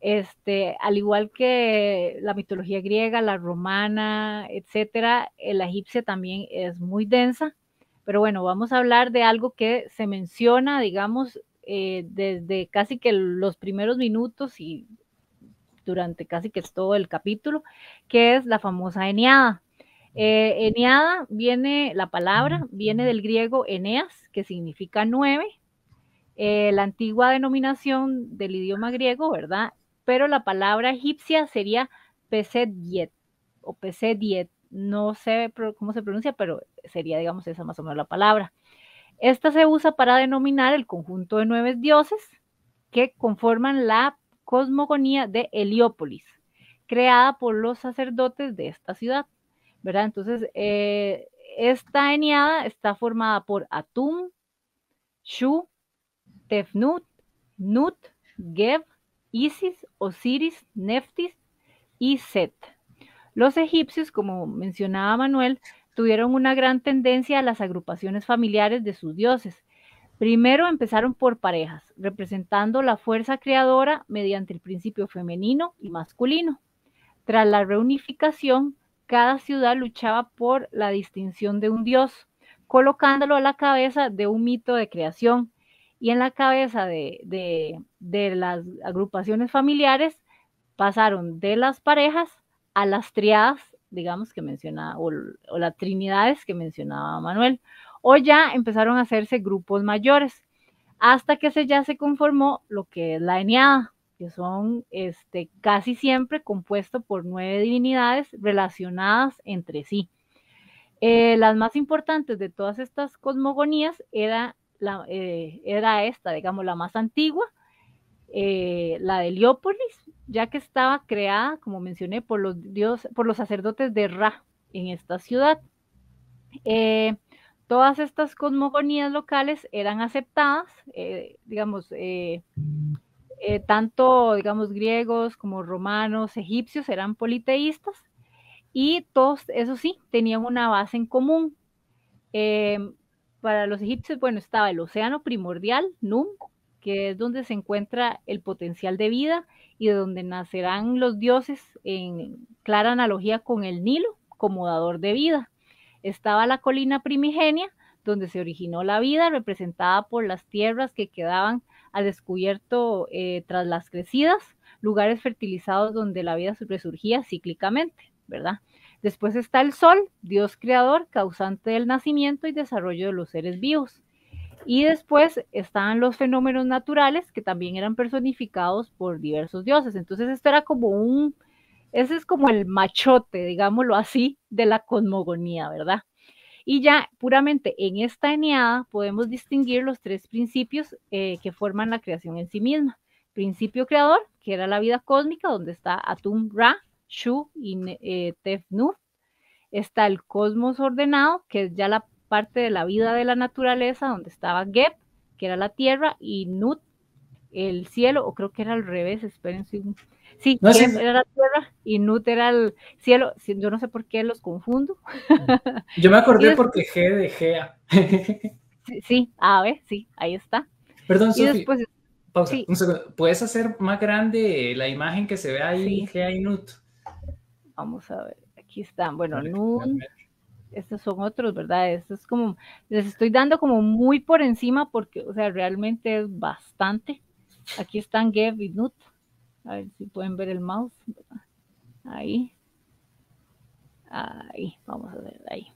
este, al igual que la mitología griega, la romana, etcétera, la egipcia también es muy densa. Pero bueno, vamos a hablar de algo que se menciona, digamos, eh, desde casi que los primeros minutos y durante casi que todo el capítulo, que es la famosa Eneada. Eh, Eneada viene, la palabra viene del griego Eneas, que significa nueve, eh, la antigua denominación del idioma griego, ¿verdad? Pero la palabra egipcia sería Pesediet o Pesediet, no sé cómo se pronuncia, pero sería, digamos, esa más o menos la palabra. Esta se usa para denominar el conjunto de nueve dioses que conforman la cosmogonía de Heliópolis, creada por los sacerdotes de esta ciudad. ¿Verdad? Entonces, eh, esta eniada está formada por Atum, Shu, Tefnut, Nut, Geb, Isis, Osiris, Neftis y Set. Los egipcios, como mencionaba Manuel, tuvieron una gran tendencia a las agrupaciones familiares de sus dioses. Primero empezaron por parejas, representando la fuerza creadora mediante el principio femenino y masculino. Tras la reunificación, cada ciudad luchaba por la distinción de un dios, colocándolo a la cabeza de un mito de creación y en la cabeza de, las agrupaciones familiares pasaron de las parejas a las triadas, digamos que mencionaba, o, las trinidades que mencionaba Manuel, o ya empezaron a hacerse grupos mayores, hasta que se ya se conformó lo que es la eneada, que son este, casi siempre compuestos por nueve divinidades relacionadas entre sí. Eh, las más importantes de todas estas cosmogonías era, la, eh, era esta, digamos, la más antigua, eh, la de Heliópolis, ya que estaba creada, como mencioné, por los, dios, por los sacerdotes de Ra en esta ciudad. todas estas cosmogonías locales eran aceptadas, digamos, eh, tanto, digamos, griegos como romanos, egipcios eran politeístas y todos, eso sí, tenían una base en común. Eh, para los egipcios, bueno, estaba el océano primordial, Num, que es donde se encuentra el potencial de vida y de donde nacerán los dioses en clara analogía con el Nilo como dador de vida. Estaba la colina primigenia, donde se originó la vida, representada por las tierras que quedaban al descubierto eh, tras las crecidas, lugares fertilizados donde la vida resurgía cíclicamente, ¿verdad? Después está el sol, Dios creador, causante del nacimiento y desarrollo de los seres vivos. Y después están los fenómenos naturales que también eran personificados por diversos dioses. Entonces esto era como un, ese es como el machote, digámoslo así, de la cosmogonía, ¿verdad? Y ya puramente en esta eneada podemos distinguir los tres principios eh, que forman la creación en sí misma. Principio creador, que era la vida cósmica, donde está Atum Ra, Shu y eh. Está el cosmos ordenado, que es ya la parte de la vida de la naturaleza, donde estaba Geb, que era la tierra, y Nut, el cielo, o creo que era al revés, esperen un Sí, era la tierra y Nut era el cielo. Yo no sé por qué los confundo. Yo me acordé porque G de Gea. sí, a ver, sí, ahí está. Perdón, Sofi, pausa, un segundo. ¿Puedes hacer más grande la imagen que se ve ahí, Gea y Nut? Vamos a ver, aquí están. Bueno, Nut, estos son otros, ¿verdad? Esto es como, les estoy dando como muy por encima porque, o sea, realmente es bastante. Aquí están Geb y Nut. A ver si pueden ver el mouse. Ahí. Ahí, vamos a ver, ahí.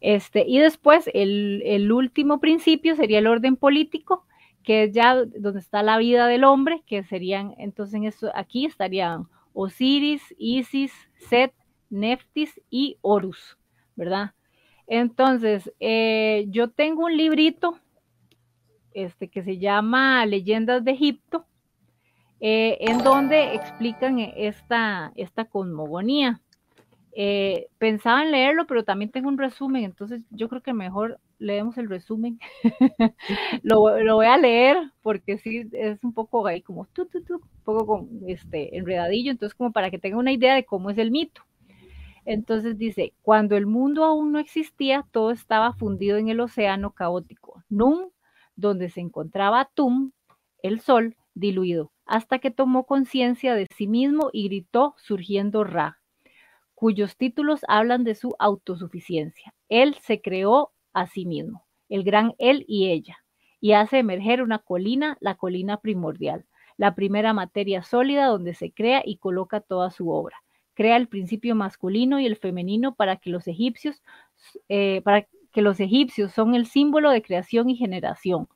Este, y después el, el último principio sería el orden político, que es ya donde está la vida del hombre, que serían, entonces en aquí estarían Osiris, Isis, Set, Neftis y Horus, ¿verdad? Entonces, eh, yo tengo un librito este, que se llama Leyendas de Egipto, eh, en donde explican esta, esta cosmogonía. Eh, pensaba en leerlo, pero también tengo un resumen, entonces yo creo que mejor leemos el resumen. lo, voy a leer porque sí es un poco ahí como un poco con, este, enredadillo, entonces como para que tenga una idea de cómo es el mito. Entonces dice, cuando el mundo aún no existía, todo estaba fundido en el océano caótico, Num, donde se encontraba Tum, el sol, diluido, hasta que tomó conciencia de sí mismo y gritó surgiendo Ra, cuyos títulos hablan de su autosuficiencia. Él se creó a sí mismo, el gran él y ella, y hace emerger una colina, la colina primordial, la primera materia sólida donde se crea y coloca toda su obra. Crea el principio masculino y el femenino para que los egipcios, eh, para que los egipcios son el símbolo de creación y generación,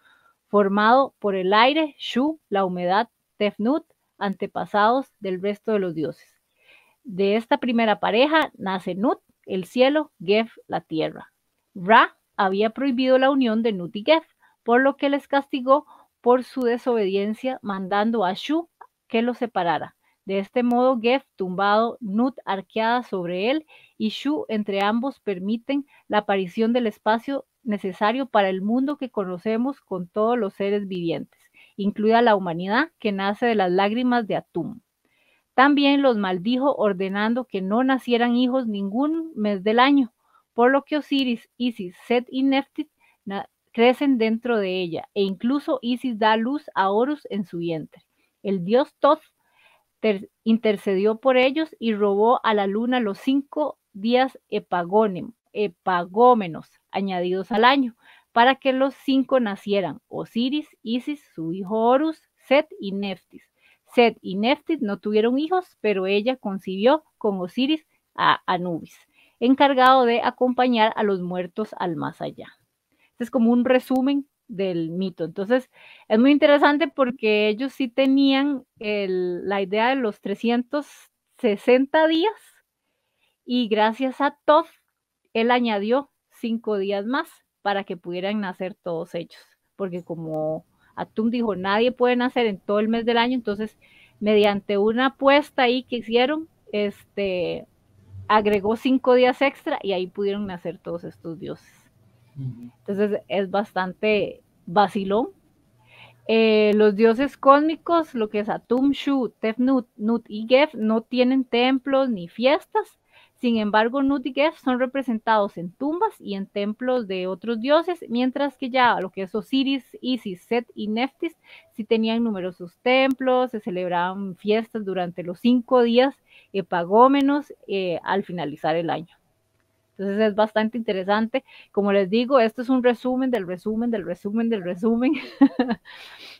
formado por el aire, Shu, la humedad, Tefnut, antepasados del resto de los dioses. De esta primera pareja nace Nut, el cielo, Gef, la tierra. Ra, había prohibido la unión de Nut y Gef, por lo que les castigó por su desobediencia, mandando a Shu que los separara. De este modo, Gef, tumbado, Nut arqueada sobre él y Shu entre ambos permiten la aparición del espacio necesario para el mundo que conocemos con todos los seres vivientes, incluida la humanidad que nace de las lágrimas de Atum. También los maldijo ordenando que no nacieran hijos ningún mes del año, por lo que Osiris, Isis, Set y Neftis crecen dentro de ella, e incluso Isis da luz a Horus en su vientre. El dios Thoth intercedió por ellos y robó a la luna los cinco días epagómenos añadidos al año, para que los cinco nacieran, Osiris, Isis, su hijo Horus, Set y Neftis. Set y Neftis no tuvieron hijos, pero ella concibió con Osiris a Anubis encargado de acompañar a los muertos al más allá. Este es como un resumen del mito. Entonces, es muy interesante porque ellos sí tenían la idea de los 360 días y gracias a Toth, él añadió cinco días más para que pudieran nacer todos ellos. Porque como Atum dijo, nadie puede nacer en todo el mes del año, entonces mediante una apuesta ahí que hicieron, este, agregó cinco días extra y ahí pudieron nacer todos estos dioses. Entonces es bastante vacilón. Eh, los dioses cósmicos, lo que es Atum, Shu, Tefnut, Nut y Gef, no tienen templos ni fiestas, sin embargo, Nut y Gef son representados en tumbas y en templos de otros dioses, mientras que ya lo que es Osiris, Isis, Set y Neftis sí tenían numerosos templos, se celebraban fiestas durante los cinco días epagómenos eh, al finalizar el año. Entonces es bastante interesante. Como les digo, esto es un resumen del resumen del resumen del resumen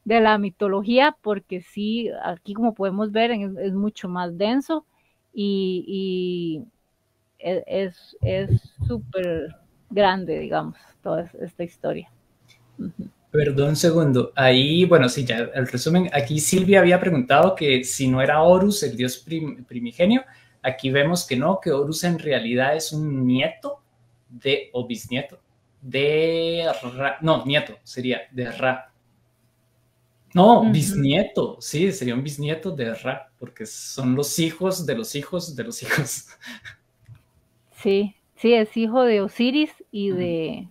de la mitología, porque sí, aquí como podemos ver es, mucho más denso y es súper grande, digamos, toda esta historia. Perdón un segundo. Ahí, bueno, sí, ya el resumen. Aquí Silvia había preguntado que si no era Horus, el dios primigenio. Aquí vemos que no, que Horus en realidad es un nieto de, o bisnieto, de Ra. No, nieto sería de Ra. No, bisnieto, sí, sería un bisnieto de Ra, porque son los hijos de los hijos de los hijos. Sí, sí, es hijo de Osiris y de,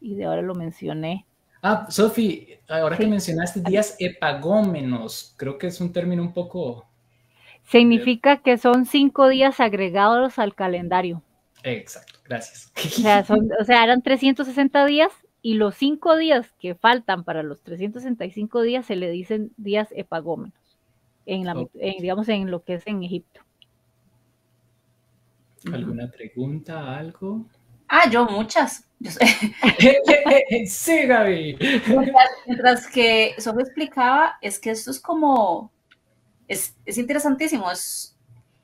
y de ahora lo mencioné. Ah, Sofi, ahora que mencionaste días epagómenos, creo que es un término un poco... Significa que son cinco días agregados al calendario. Exacto, gracias. O sea, eran 360 días y los cinco días que faltan para los 365 días se le dicen días epagómenos, en la, digamos en lo que es en Egipto. ¿Alguna pregunta, algo? Ah, yo muchas. sí, Gaby. Mientras, que Sofía explicaba, es que esto es como, es, interesantísimo, es,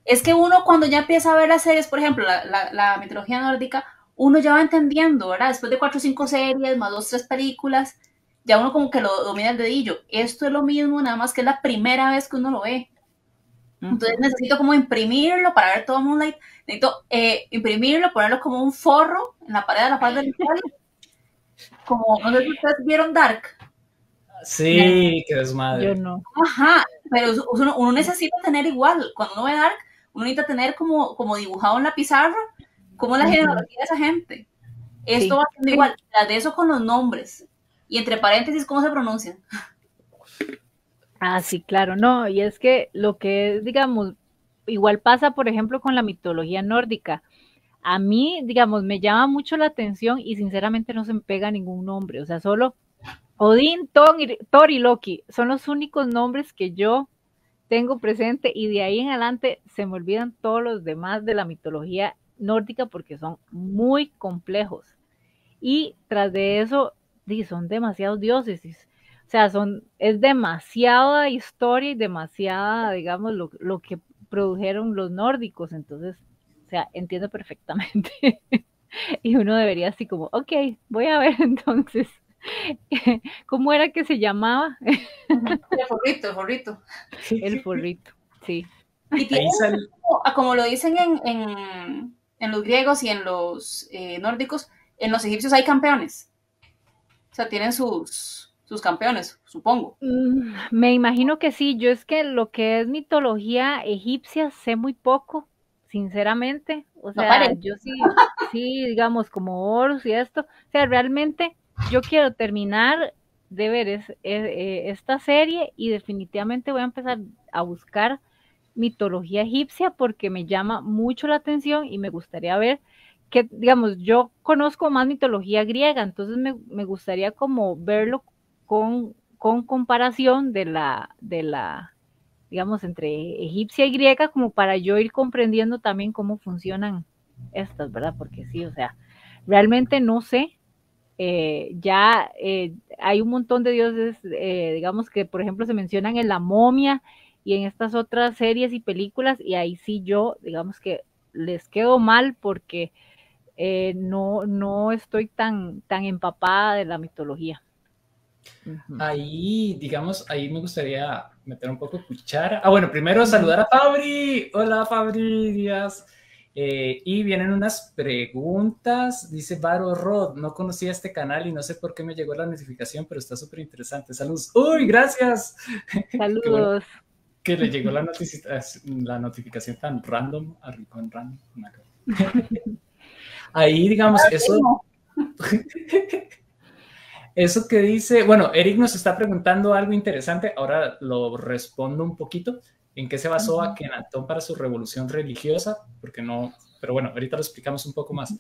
es que uno cuando ya empieza a ver las series, por ejemplo, la, mitología nórdica, uno ya va entendiendo, ¿verdad? Después de cuatro o cinco series, más dos, tres películas, ya uno como que lo domina el dedillo. Esto es lo mismo, nada más que es la primera vez que uno lo ve. Entonces necesito como imprimirlo para ver todo Moonlight. Necesito eh, imprimirlo, ponerlo como un forro en la pared de la parte del Como, no sé si ustedes vieron Dark. Sí, que desmadre. Yo no. Ajá, pero uno, necesita tener igual. Cuando uno ve Dark, uno necesita tener como, como dibujado en la pizarra cómo es la genealogía de esa gente. Esto va siendo igual. La de eso con los nombres. Y entre paréntesis, ¿cómo se pronuncian? Ah, sí, claro, no, y es que lo que es, digamos, igual pasa, por ejemplo, con la mitología nórdica. A mí, digamos, me llama mucho la atención y sinceramente no se me pega ningún nombre, o sea, solo Odín, Thor y Loki son los únicos nombres que yo tengo presente y de ahí en adelante se me olvidan todos los demás de la mitología nórdica porque son muy complejos. Y tras de eso, son demasiados dioses. O sea, son, es demasiada historia y demasiada, digamos, lo, lo que produjeron los nórdicos. Entonces, o sea, entiendo perfectamente. y uno debería así como, ok, voy a ver entonces. ¿Cómo era que se llamaba? el forrito, el forrito. El forrito, sí. Y como, lo dicen en, en, los griegos y en los eh, nórdicos, en los egipcios hay campeones. O sea, tienen sus, sus campeones, supongo. Mm, me imagino que sí. Yo es que lo que es mitología egipcia sé muy poco, sinceramente. O sea, yo sí, sí, digamos, como Horus y esto. O sea, realmente yo quiero terminar de ver es, eh, esta serie y definitivamente voy a empezar a buscar mitología egipcia porque me llama mucho la atención y me gustaría ver que, digamos, yo conozco más mitología griega, entonces me, gustaría como verlo con, comparación de la, de la, digamos, entre egipcia y griega, como para yo ir comprendiendo también cómo funcionan estas, ¿verdad? Porque sí, o sea, realmente no sé. Eh, ya eh, hay un montón de dioses, eh, digamos, que por ejemplo se mencionan en la momia y en estas otras series y películas, y ahí sí yo, digamos que les quedo mal porque no, no estoy tan, tan empapada de la mitología. Ahí, digamos, ahí me gustaría meter un poco cuchara. Ah, bueno, primero saludar a Fabri. Hola, Fabri Díaz. Eh, y vienen unas preguntas. Dice Varo Rod, no conocía este canal y no sé por qué me llegó la notificación, pero está súper interesante. Saludos. Uy, gracias. Saludos. que le llegó la, la notificación tan random a Random. Ahí, digamos, eso... Eso que dice, bueno, Eric nos está preguntando algo interesante, ahora lo respondo un poquito. ¿En qué se basó Akenatón para su revolución religiosa? Porque no, pero bueno, ahorita lo explicamos un poco más.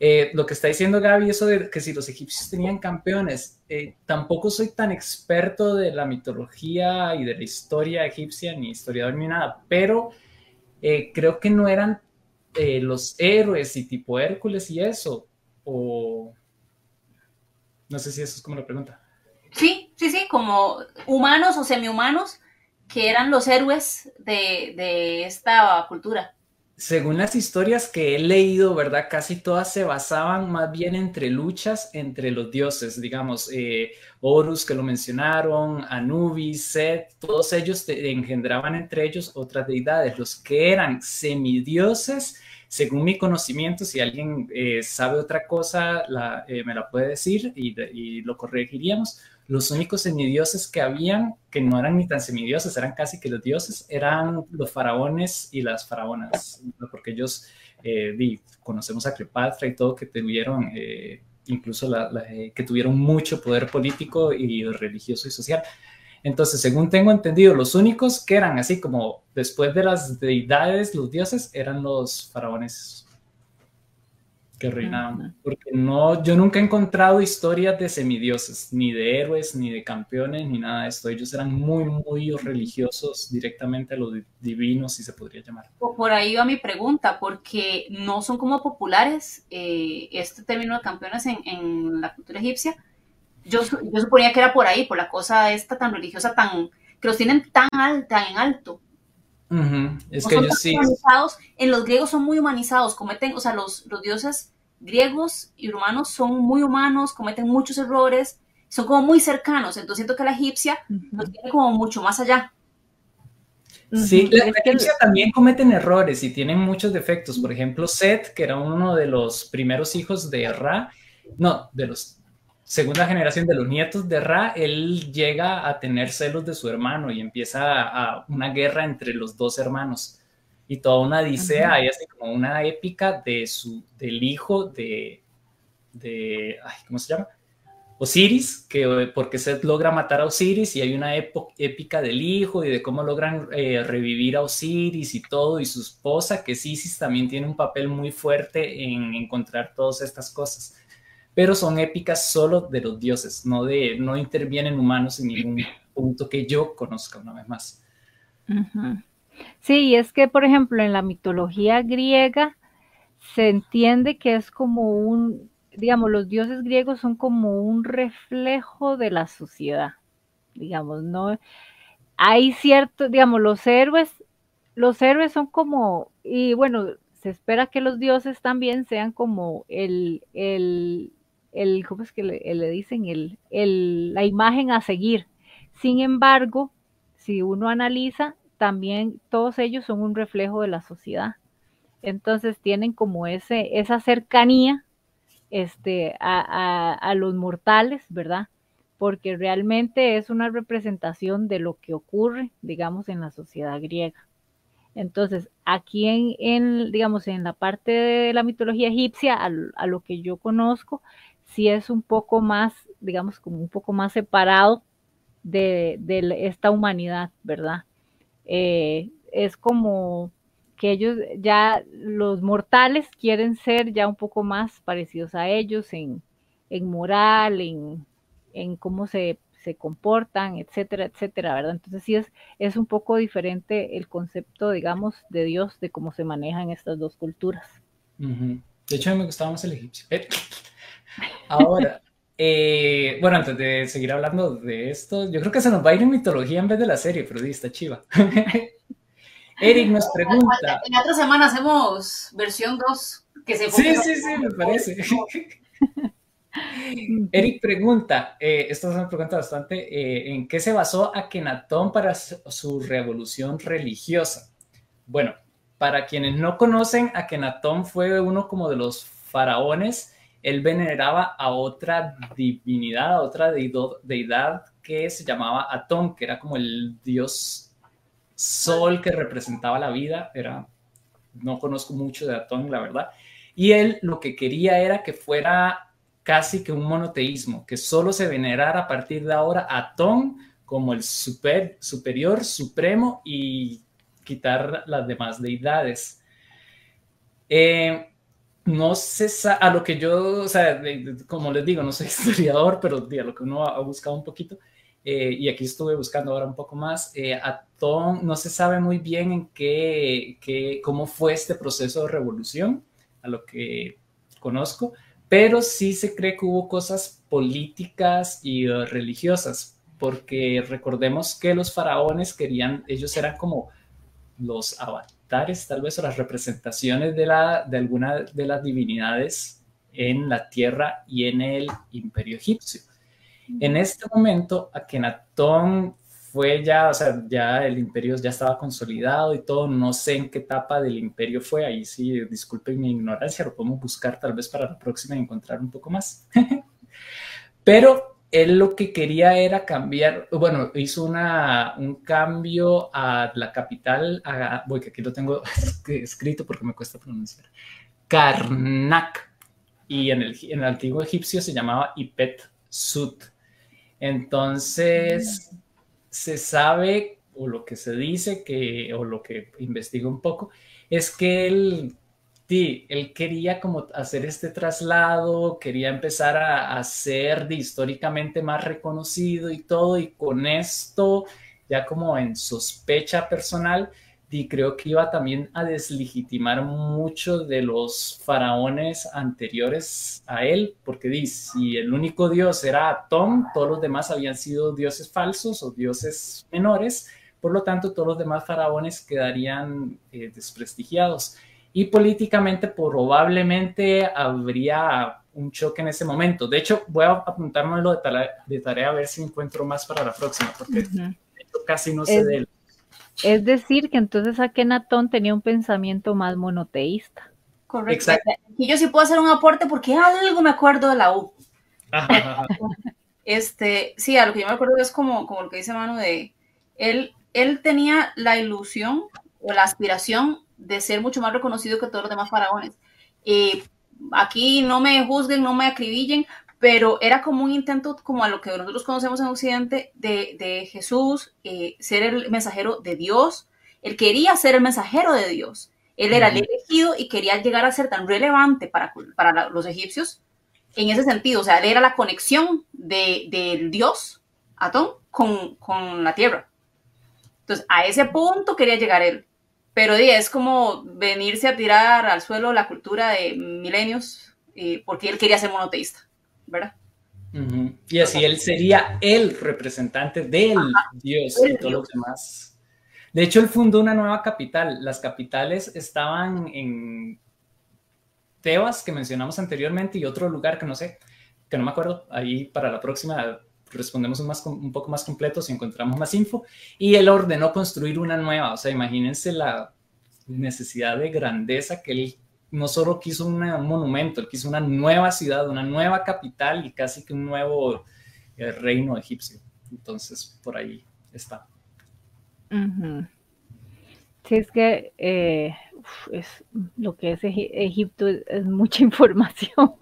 Eh, lo que está diciendo Gaby, eso de que si los egipcios tenían campeones, eh, tampoco soy tan experto de la mitología y de la historia egipcia, ni historiador ni nada, pero eh, creo que no eran los héroes y tipo Hércules y eso? O no sé si eso es como la pregunta. Sí, sí, sí, como humanos o semi-humanos que eran los héroes de, de esta cultura según las historias que he leído, ¿verdad? Casi todas se basaban más bien entre luchas entre los dioses, digamos, eh, Horus que lo mencionaron, Anubis, Set, todos ellos engendraban entre ellos otras deidades. Los que eran semidioses, según mi conocimiento, si alguien eh, sabe otra cosa, eh, me la puede decir y, y lo corregiríamos los únicos semidioses que habían, que no eran ni tan semidioses, eran casi que los dioses, eran los faraones y las faraonas, porque ellos, eh, conocemos a Cleopatra y todo, que tuvieron, eh, incluso eh, que tuvieron mucho poder político y religioso y social. Entonces, según tengo entendido, los únicos que eran así como después de las deidades, los dioses, eran los faraones que reinaban. Porque no, yo nunca he encontrado historias de semidioses, ni de héroes, ni de campeones, ni nada de esto. Ellos eran muy, muy religiosos directamente a lo divino, si se podría llamar. Por ahí va mi pregunta, porque no son como populares eh, este término de campeones en, la cultura egipcia. Yo, yo suponía que era por ahí, por la cosa esta tan religiosa, tan que los tienen tan alta, en alto. Es que ellos sí. En los griegos son muy humanizados, cometen, o sea, los, los dioses griegos y romanos son muy humanos, cometen muchos errores, son como muy cercanos, entonces siento que la egipcia los tiene como mucho más allá. Sí, la, egipcia también cometen errores y tienen muchos defectos. Por ejemplo, Set, que era uno de los primeros hijos de Ra, no, de los segunda generación de los nietos de Ra, él llega a tener celos de su hermano y empieza a, una guerra entre los dos hermanos y toda una odisea, hay así como una épica de su, del hijo de, de ¿cómo se llama? Osiris, que porque Seth logra matar a Osiris y hay una épica del hijo y de cómo logran eh, revivir a Osiris y todo, y su esposa, que Isis también tiene un papel muy fuerte en encontrar todas estas cosas pero son épicas solo de los dioses, no, de, no intervienen humanos en ningún punto que yo conozca una vez más. Sí, es que, por ejemplo, en la mitología griega se entiende que es como un, digamos, los dioses griegos son como un reflejo de la sociedad, digamos, ¿no? Hay cierto, digamos, los héroes, los héroes son como, y bueno, se espera que los dioses también sean como el, el, el, ¿cómo es que le, dicen? El, el, la imagen a seguir. Sin embargo, si uno analiza, también todos ellos son un reflejo de la sociedad. Entonces tienen como ese, esa cercanía este, a, a, los mortales, ¿verdad? Porque realmente es una representación de lo que ocurre, digamos, en la sociedad griega. Entonces, aquí en, en digamos, en la parte de la mitología egipcia, a, lo que yo conozco, sí es un poco más, digamos, como un poco más separado de, esta humanidad, ¿verdad? Eh, es como que ellos ya, los mortales quieren ser ya un poco más parecidos a ellos en, moral, en, cómo se, comportan, etcétera, etcétera, ¿verdad? Entonces sí es, es un poco diferente el concepto, digamos, de Dios, de cómo se manejan estas dos culturas. De hecho, a mí me gustaba más el egipcio. Ahora, eh, bueno, antes de seguir hablando de esto, yo creo que se nos va a ir en mitología en vez de la serie, pero sí, está chiva. Eric nos pregunta. En otra semana hacemos versión 2. Que se sí, sí, sí, me parece. Eric pregunta, eh, esta es una pregunta bastante, eh, ¿en qué se basó Akenatón para su revolución religiosa? Bueno, para quienes no conocen, Akenatón fue uno como de los faraones él veneraba a otra divinidad, a otra deidad que se llamaba Atón, que era como el dios sol que representaba la vida. Era, no conozco mucho de Atón, la verdad. Y él lo que quería era que fuera casi que un monoteísmo, que solo se venerara a partir de ahora a Atón como el super, superior, supremo y quitar las demás deidades. Eh, no sé, a lo que yo, o sea, como les digo, no soy historiador, pero a lo que uno ha, buscado un poquito, eh, y aquí estuve buscando ahora un poco más, eh, Tom no se sabe muy bien en qué, qué, cómo fue este proceso de revolución, a lo que conozco, pero sí se cree que hubo cosas políticas y uh, religiosas, porque recordemos que los faraones querían, ellos eran como los avatares, tal vez, o las representaciones de, la, de alguna de las divinidades en la tierra y en el imperio egipcio. En este momento, Akenatón fue ya, o sea, ya el imperio ya estaba consolidado y todo, no sé en qué etapa del imperio fue, ahí sí, disculpen mi ignorancia, lo podemos buscar tal vez para la próxima y encontrar un poco más. Pero él lo que quería era cambiar, bueno, hizo una, un cambio a la capital, voy que aquí lo tengo escrito porque me cuesta pronunciar, Karnak, y en el, en el antiguo egipcio se llamaba Ipet Sut. Entonces, se sabe, o lo que se dice, que, o lo que investigo un poco, es que él Sí, él quería como hacer este traslado, quería empezar a, ser históricamente más reconocido y todo, y con esto, ya como en sospecha personal, y creo que iba también a deslegitimar mucho de los faraones anteriores a él, porque dice, si el único dios era Atón, todos los demás habían sido dioses falsos o dioses menores, por lo tanto todos los demás faraones quedarían eh, desprestigiados. Y políticamente probablemente habría un choque en ese momento. De hecho, voy a apuntármelo de, tarea, de tarea a ver si encuentro más para la próxima, porque uh casi no sé de él. Es decir, que entonces Akenatón tenía un pensamiento más monoteísta. Correcto. Exacto. Y yo sí puedo hacer un aporte porque algo me acuerdo de la U. este, sí, a lo que yo me acuerdo es como, como lo que dice Manu de él, él tenía la ilusión o la aspiración de ser mucho más reconocido que todos los demás faraones. Eh, aquí no me juzguen, no me acribillen, pero era como un intento, como a lo que nosotros conocemos en Occidente, de, Jesús eh, ser el mensajero de Dios. Él quería ser el mensajero de Dios. Él era el elegido y quería llegar a ser tan relevante para, para los egipcios en ese sentido. O sea, él era la conexión del de Dios, Atón, con, con la tierra. Entonces, a ese punto quería llegar él. Pero es como venirse a tirar al suelo la cultura de milenios, eh, porque él quería ser monoteísta. ¿verdad? Y así él sería el representante del Dios y todos los demás. De hecho, él fundó una nueva capital. Las capitales estaban en Tebas, que mencionamos anteriormente, y otro lugar que no sé, que no me acuerdo. Ahí para la próxima respondemos un, más, un poco más completo si encontramos más info. Y él ordenó construir una nueva. O sea, imagínense la necesidad de grandeza que él no solo quiso un monumento, él quiso una nueva ciudad, una nueva capital y casi que un nuevo eh, reino egipcio. Entonces, por ahí está. Sí, es que eh, es, lo que es Egipto es, mucha información,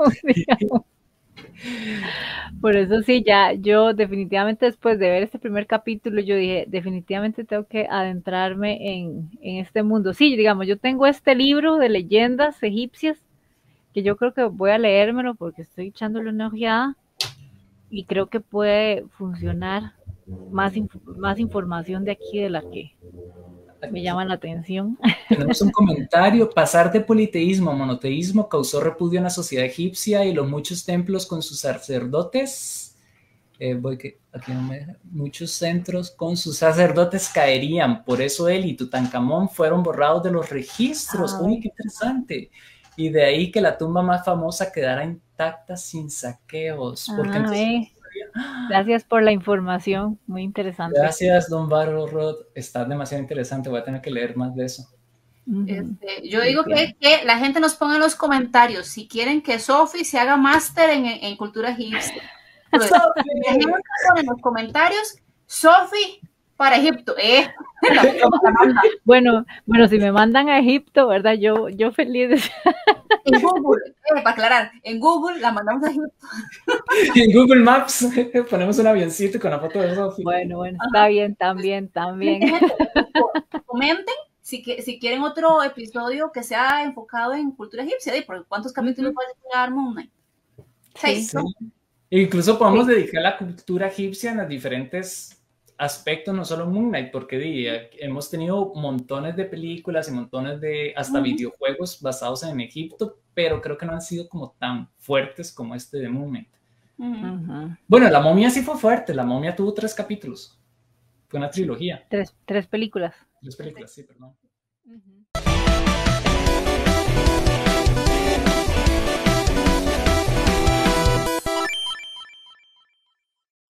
Por eso sí, ya yo definitivamente después de ver este primer capítulo, yo dije, definitivamente tengo que adentrarme en, este mundo. Sí, digamos, yo tengo este libro de leyendas egipcias, que yo creo que voy a leérmelo porque estoy echándole una ojeada y creo que puede funcionar más, más información de aquí de la que me llama la atención. Tenemos un comentario. Pasar de politeísmo a monoteísmo causó repudio en la sociedad egipcia y los muchos templos con sus sacerdotes. Eh, voy que aquí no me muchos centros con sus sacerdotes caerían. Por eso él y Tutankamón fueron borrados de los registros. Uy, qué interesante. Y de ahí que la tumba más famosa quedara intacta sin saqueos. Porque ah, Gracias por la información, muy interesante. Gracias, don Barro Rod. Está demasiado interesante, voy a tener que leer más de eso. Este, yo digo que, la gente nos ponga en los comentarios si quieren que Sofi se haga máster en, cultura egipcia. en los comentarios, Sofi para Egipto. Eh. bueno, bueno, si me mandan a Egipto, ¿verdad? Yo, yo feliz. En Google, eh, para aclarar, en Google la mandamos a Egipto. en Google Maps ponemos un avioncito con la foto de Sofía. Bueno, bueno, está bien, también, también. Comenten si, si quieren otro episodio que sea enfocado en cultura egipcia, ¿por cuántos capítulos puede llegar Moon Knight? Seis. Incluso podemos dedicar la cultura egipcia en las diferentes aspecto no solo Moon Knight, porque hemos tenido montones de películas y montones de hasta videojuegos basados en Egipto, pero creo que no han sido como tan fuertes como este de Moon Knight. Bueno, la momia sí fue fuerte, la momia tuvo tres capítulos. Fue una trilogía. Tres, tres películas. Tres películas, sí, perdón.